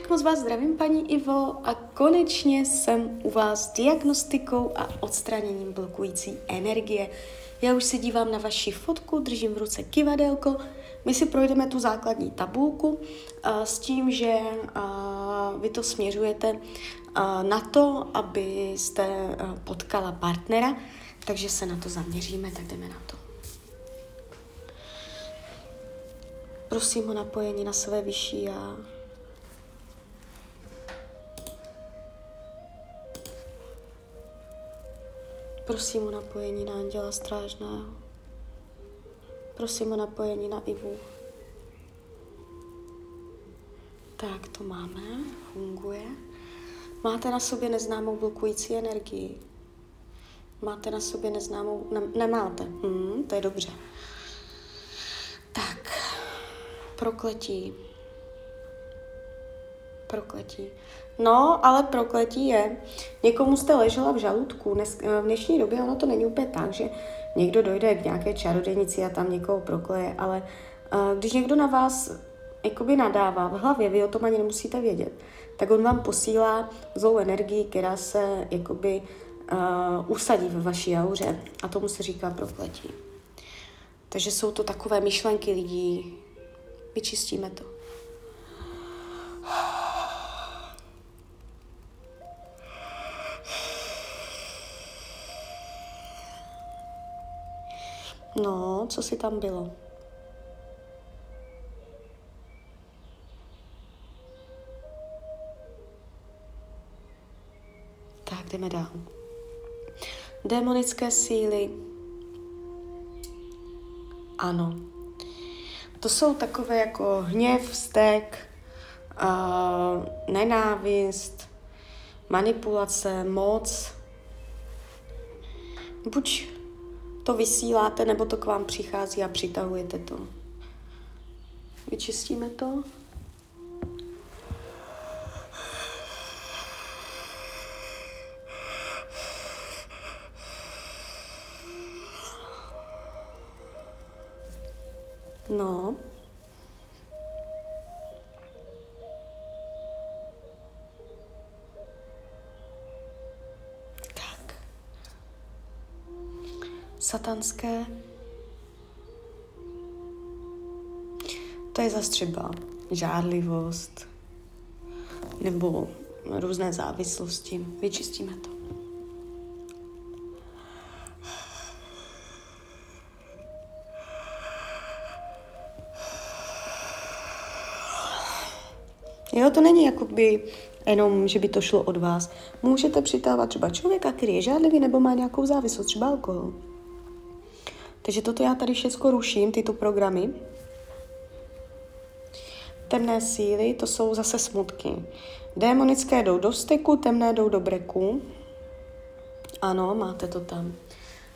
Tak moc vás zdravím, paní Ivo, a konečně jsem u vás s diagnostikou a odstraněním blokující energie. Já už se dívám na vaši fotku, držím v ruce kivadelko. My si projdeme tu základní tabulku uh, s tím, že uh, vy to směřujete uh, na to, abyste uh, potkala partnera, takže se na to zaměříme, tak jdeme na to. Prosím o napojení na své vyšší já. Prosím o napojení na Anděla Strážného. Prosím o napojení na Ivu. Tak, to máme, funguje. Máte na sobě neznámou blokující energii. Máte na sobě neznámou... Ne, nemáte. Hmm, to je dobře. Tak, prokletí. Prokletí. No, ale prokletí je, někomu jste ležela v žaludku. Dnes, v dnešní době ono to není úplně tak, že někdo dojde k nějaké čarodějnici a tam někoho prokleje, ale uh, když někdo na vás jakoby nadává v hlavě, vy o tom ani nemusíte vědět, tak on vám posílá zlou energii, která se jakoby uh, usadí ve vaší auře a tomu se říká prokletí. Takže jsou to takové myšlenky lidí. Vyčistíme to. No, co si tam bylo? Tak, jdeme dál. Démonické síly. Ano. To jsou takové jako hněv, vztek, uh, nenávist, manipulace, moc. Buď to vysíláte, nebo to k vám přichází a přitahujete to. Vyčistíme to. Satanské. To je zase třeba žádlivost nebo různé závislosti. Vyčistíme to. Jo, to není jako by jenom, že by to šlo od vás. Můžete přitávat třeba člověka, který je žádlivý nebo má nějakou závislost, třeba alkohol. Takže toto já tady všechno ruším, tyto programy. Temné síly, to jsou zase smutky. Démonické jdou do styku, temné jdou do breku. Ano, máte to tam.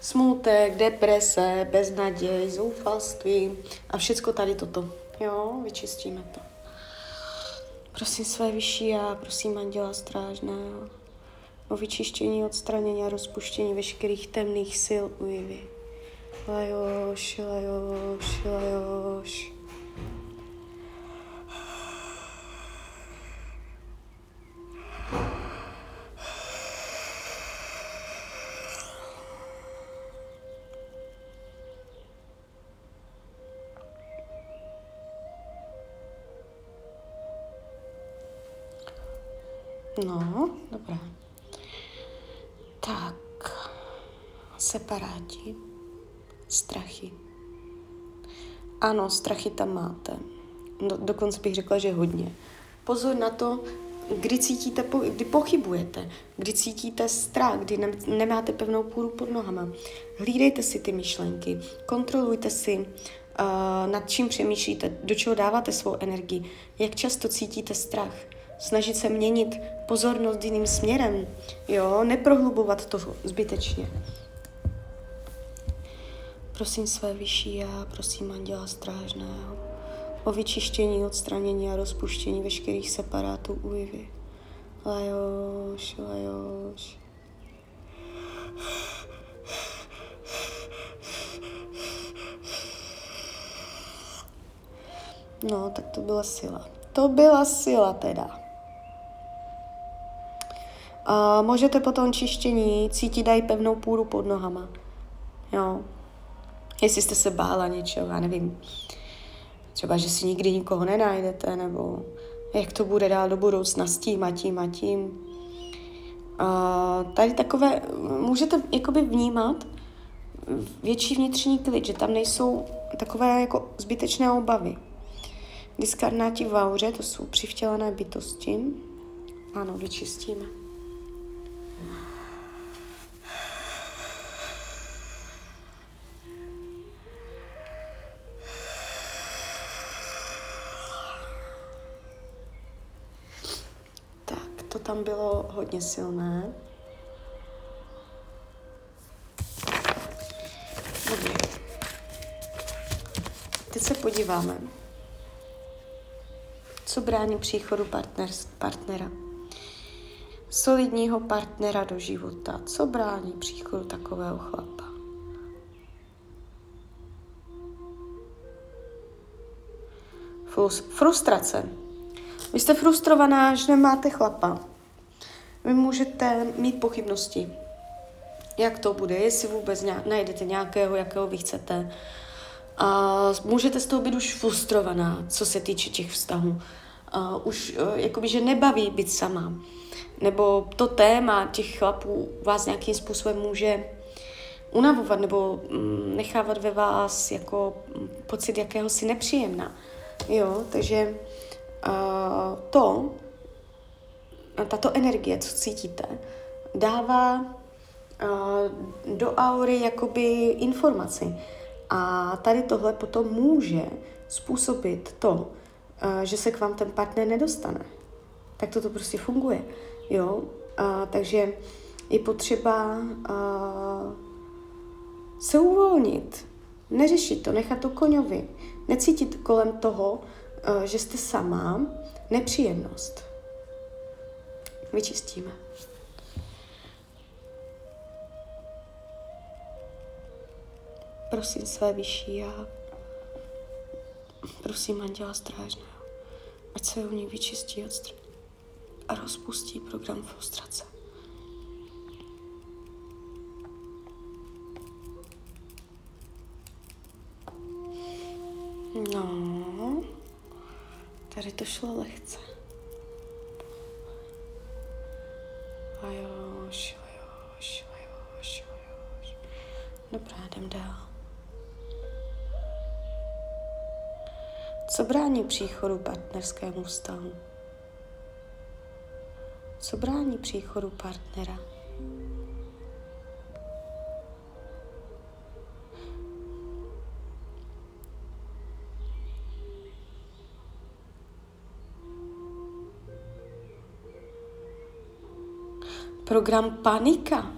Smutek, deprese, beznaděj, zoufalství a všecko tady toto. Jo, vyčistíme to. Prosím své vyšší já, prosím Anděla Strážného o vyčištění, odstranění a rozpuštění veškerých temných sil ujivy. Lajoš, lajoš, lajoš. No, dobré. Tak, separáti, strachy. Ano, strachy tam máte. Do, dokonce bych řekla, že hodně. Pozor na to, kdy cítíte, kdy pochybujete, kdy cítíte strach, kdy ne, nemáte pevnou půdu pod nohama. Hlídejte si ty myšlenky, kontrolujte si, uh, nad čím přemýšlíte, do čeho dáváte svou energii, jak často cítíte strach snažit se měnit pozornost jiným směrem, jo, neprohlubovat to zbytečně. Prosím své vyšší já, prosím Anděla Strážného o vyčištění, odstranění a rozpuštění veškerých separátů újvy. Lajoš, lajoš. No, tak to byla sila. To byla sila teda. Uh, můžete po tom čištění cítit i pevnou půdu pod nohama. Jo. Jestli jste se bála něčeho, já nevím. Třeba, že si nikdy nikoho nenajdete, nebo jak to bude dál do budoucna s tím a tím a tím. Uh, tady takové, můžete jakoby vnímat větší vnitřní klid, že tam nejsou takové jako zbytečné obavy. Diskarnáti v auře, to jsou přivtělené bytosti. Ano, vyčistíme. Tam bylo hodně silné. Dobře. Teď se podíváme, co brání příchodu partner, partnera. Solidního partnera do života. Co brání příchodu takového chlapa? Frustrace. Vy jste frustrovaná, že nemáte chlapa. Vy můžete mít pochybnosti, jak to bude, jestli vůbec najdete nějakého, jakého vy chcete. A můžete z toho být už frustrovaná, co se týče těch vztahů. A už uh, jakoby, že nebaví být sama. Nebo to téma těch chlapů vás nějakým způsobem může unavovat nebo mm, nechávat ve vás jako mm, pocit jakéhosi nepříjemná. Jo, takže uh, to, tato energie, co cítíte, dává uh, do aury jakoby informaci. A tady tohle potom může způsobit to, uh, že se k vám ten partner nedostane. Tak to prostě funguje. Jo? Uh, takže je potřeba se uvolnit, neřešit to, nechat to koňovi, necítit kolem toho, že jste sama, nepříjemnost. Vyčistíme. Prosím své vyšší já. Prosím Anděla Strážného, ať se u nich vyčistí odstraní a rozpustí program frustrace. No, tady to šlo lehce. Co brání příchodu partnerskému vztahu? Co brání příchodu partnera? Program panika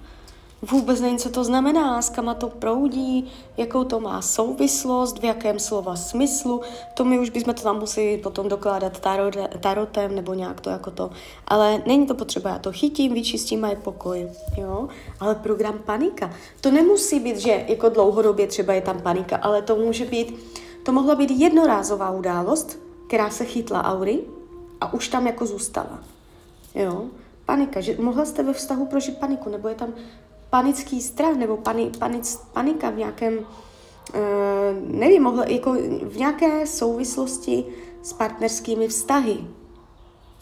vůbec nevím, co to znamená, s kama to proudí, jakou to má souvislost, v jakém slova smyslu. To my už bychom to tam museli potom dokládat tarot, tarotem nebo nějak to jako to. Ale není to potřeba, já to chytím, vyčistím a je pokoj. Jo? Ale program panika, to nemusí být, že jako dlouhodobě třeba je tam panika, ale to může být, to mohla být jednorázová událost, která se chytla aury a už tam jako zůstala. Jo? Panika, že mohla jste ve vztahu prožít paniku, nebo je tam panický strach nebo pani, panic, panika v nějakém, uh, nevím, mohlo, jako v nějaké souvislosti s partnerskými vztahy.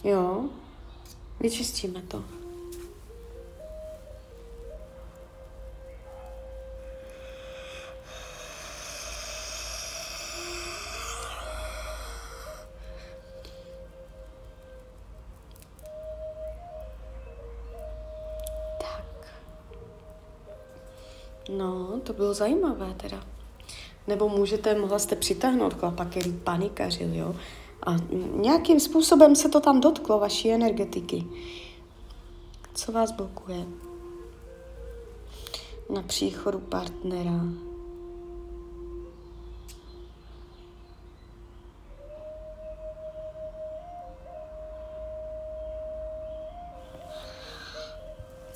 Jo, vyčistíme to. No, to bylo zajímavé teda. Nebo můžete, mohla jste přitáhnout chlapa, který panikařil, jo? A nějakým způsobem se to tam dotklo, vaší energetiky. Co vás blokuje? Na příchodu partnera.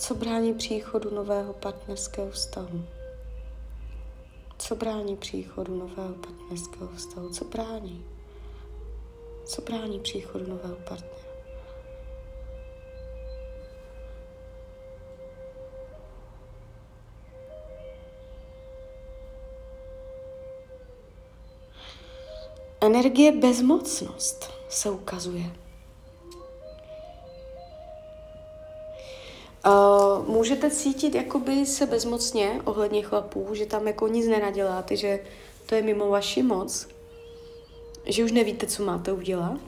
Co brání příchodu nového partnerského vztahu? Co brání příchodu nového partnerského vztahu? Co brání? Co brání příchodu nového partnera? Energie bezmocnost se ukazuje. Můžete cítit jakoby se bezmocně ohledně chlapů, že tam jako nic nenaděláte, že to je mimo vaši moc, že už nevíte, co máte udělat.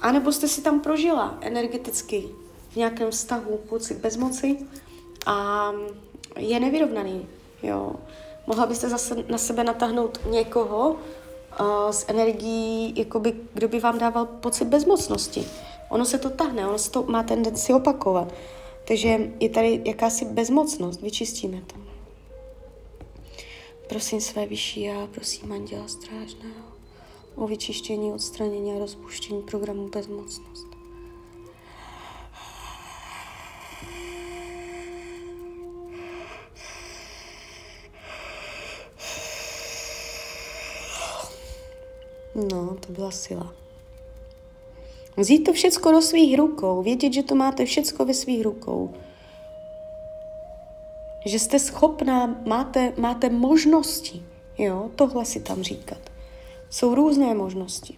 A nebo jste si tam prožila energeticky v nějakém vztahu pocit bezmoci a je nevyrovnaný. Jo. Mohla byste zase na sebe natáhnout někoho uh, s energií, jakoby, kdo by vám dával pocit bezmocnosti. Ono se to tahne, ono se to má tendenci opakovat. Takže je tady jakási bezmocnost, vyčistíme to. Prosím své vyšší a prosím Anděla Strážného o vyčištění, odstranění a rozpuštění programu bezmocnost. No, to byla sila. Vzít to všecko do svých rukou, vědět, že to máte všecko ve svých rukou. Že jste schopná, máte, máte možnosti, jo, tohle si tam říkat. Jsou různé možnosti.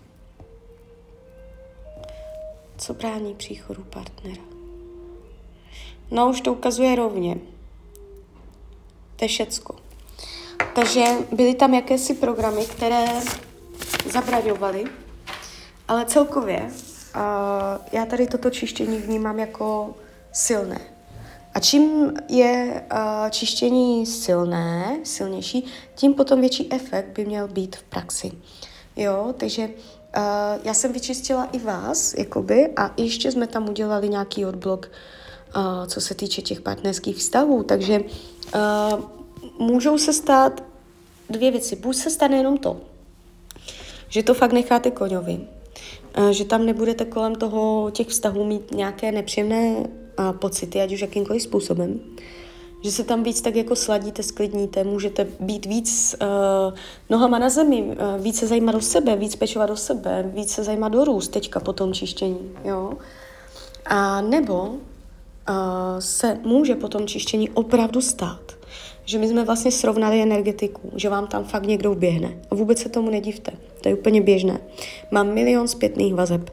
Co brání příchodu partnera? No už to ukazuje rovně. To je všecko. Takže byly tam jakési programy, které zabraňovaly, ale celkově já tady toto čištění vnímám jako silné. A čím je uh, čištění silné, silnější, tím potom větší efekt by měl být v praxi. Jo, takže uh, já jsem vyčistila i vás, jakoby, a ještě jsme tam udělali nějaký odblok, uh, co se týče těch partnerských vztahů, takže uh, můžou se stát dvě věci. Buď se stane jenom to, že to fakt necháte koňovi, že tam nebudete kolem toho těch vztahů mít nějaké nepříjemné pocity, ať už jakýmkoliv způsobem. Že se tam víc tak jako sladíte, sklidníte, můžete být víc uh, nohama na zemi, uh, víc se zajímat o sebe, víc pečovat o sebe, víc se zajímat o růst teďka po tom čištění, jo. A nebo uh, se může po tom čištění opravdu stát, že my jsme vlastně srovnali energetiku, že vám tam fakt někdo uběhne. A vůbec se tomu nedivte. To je úplně běžné. Mám milion zpětných vazeb.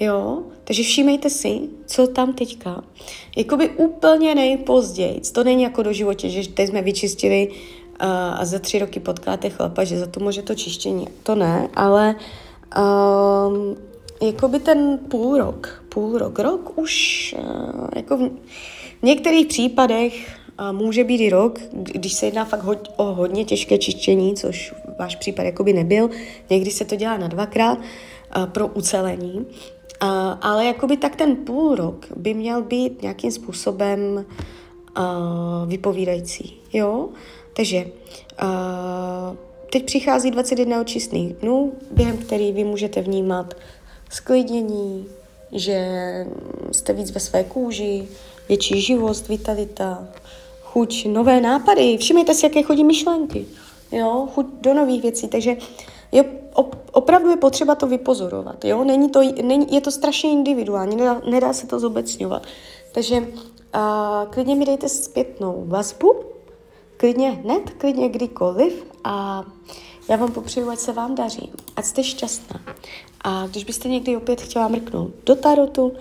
Jo, takže všímejte si, co tam teďka. Jakoby úplně nejpozději. To není jako do životě, že teď jsme vyčistili uh, a za tři roky potkáte chlapa, že za to může to čištění. To ne, ale um, jakoby ten půl rok, půl rok, rok už uh, jako v, v některých případech a může být i rok, když se jedná fakt ho- o hodně těžké čištění, což váš případ jakoby nebyl. Někdy se to dělá na dvakrát a, pro ucelení. A, ale jakoby tak ten půl rok by měl být nějakým způsobem a, vypovídající. Jo? Takže teď přichází 21 čistých dnů, během kterých vy můžete vnímat sklidnění, že jste víc ve své kůži, větší živost, vitalita, chuť, nové nápady. Všimněte si, jaké chodí myšlenky. Jo, chuť do nových věcí. Takže je, op, opravdu je potřeba to vypozorovat. Jo? Není to, není, je to strašně individuální, nedá, nedá se to zobecňovat. Takže a, klidně mi dejte zpětnou vazbu, klidně hned, klidně kdykoliv a já vám popřeju, ať se vám daří, ať jste šťastná. A když byste někdy opět chtěla mrknout do tarotu,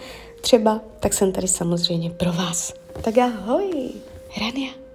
třeba, tak jsem tady samozřejmě pro vás. Tak ahoj! Rania.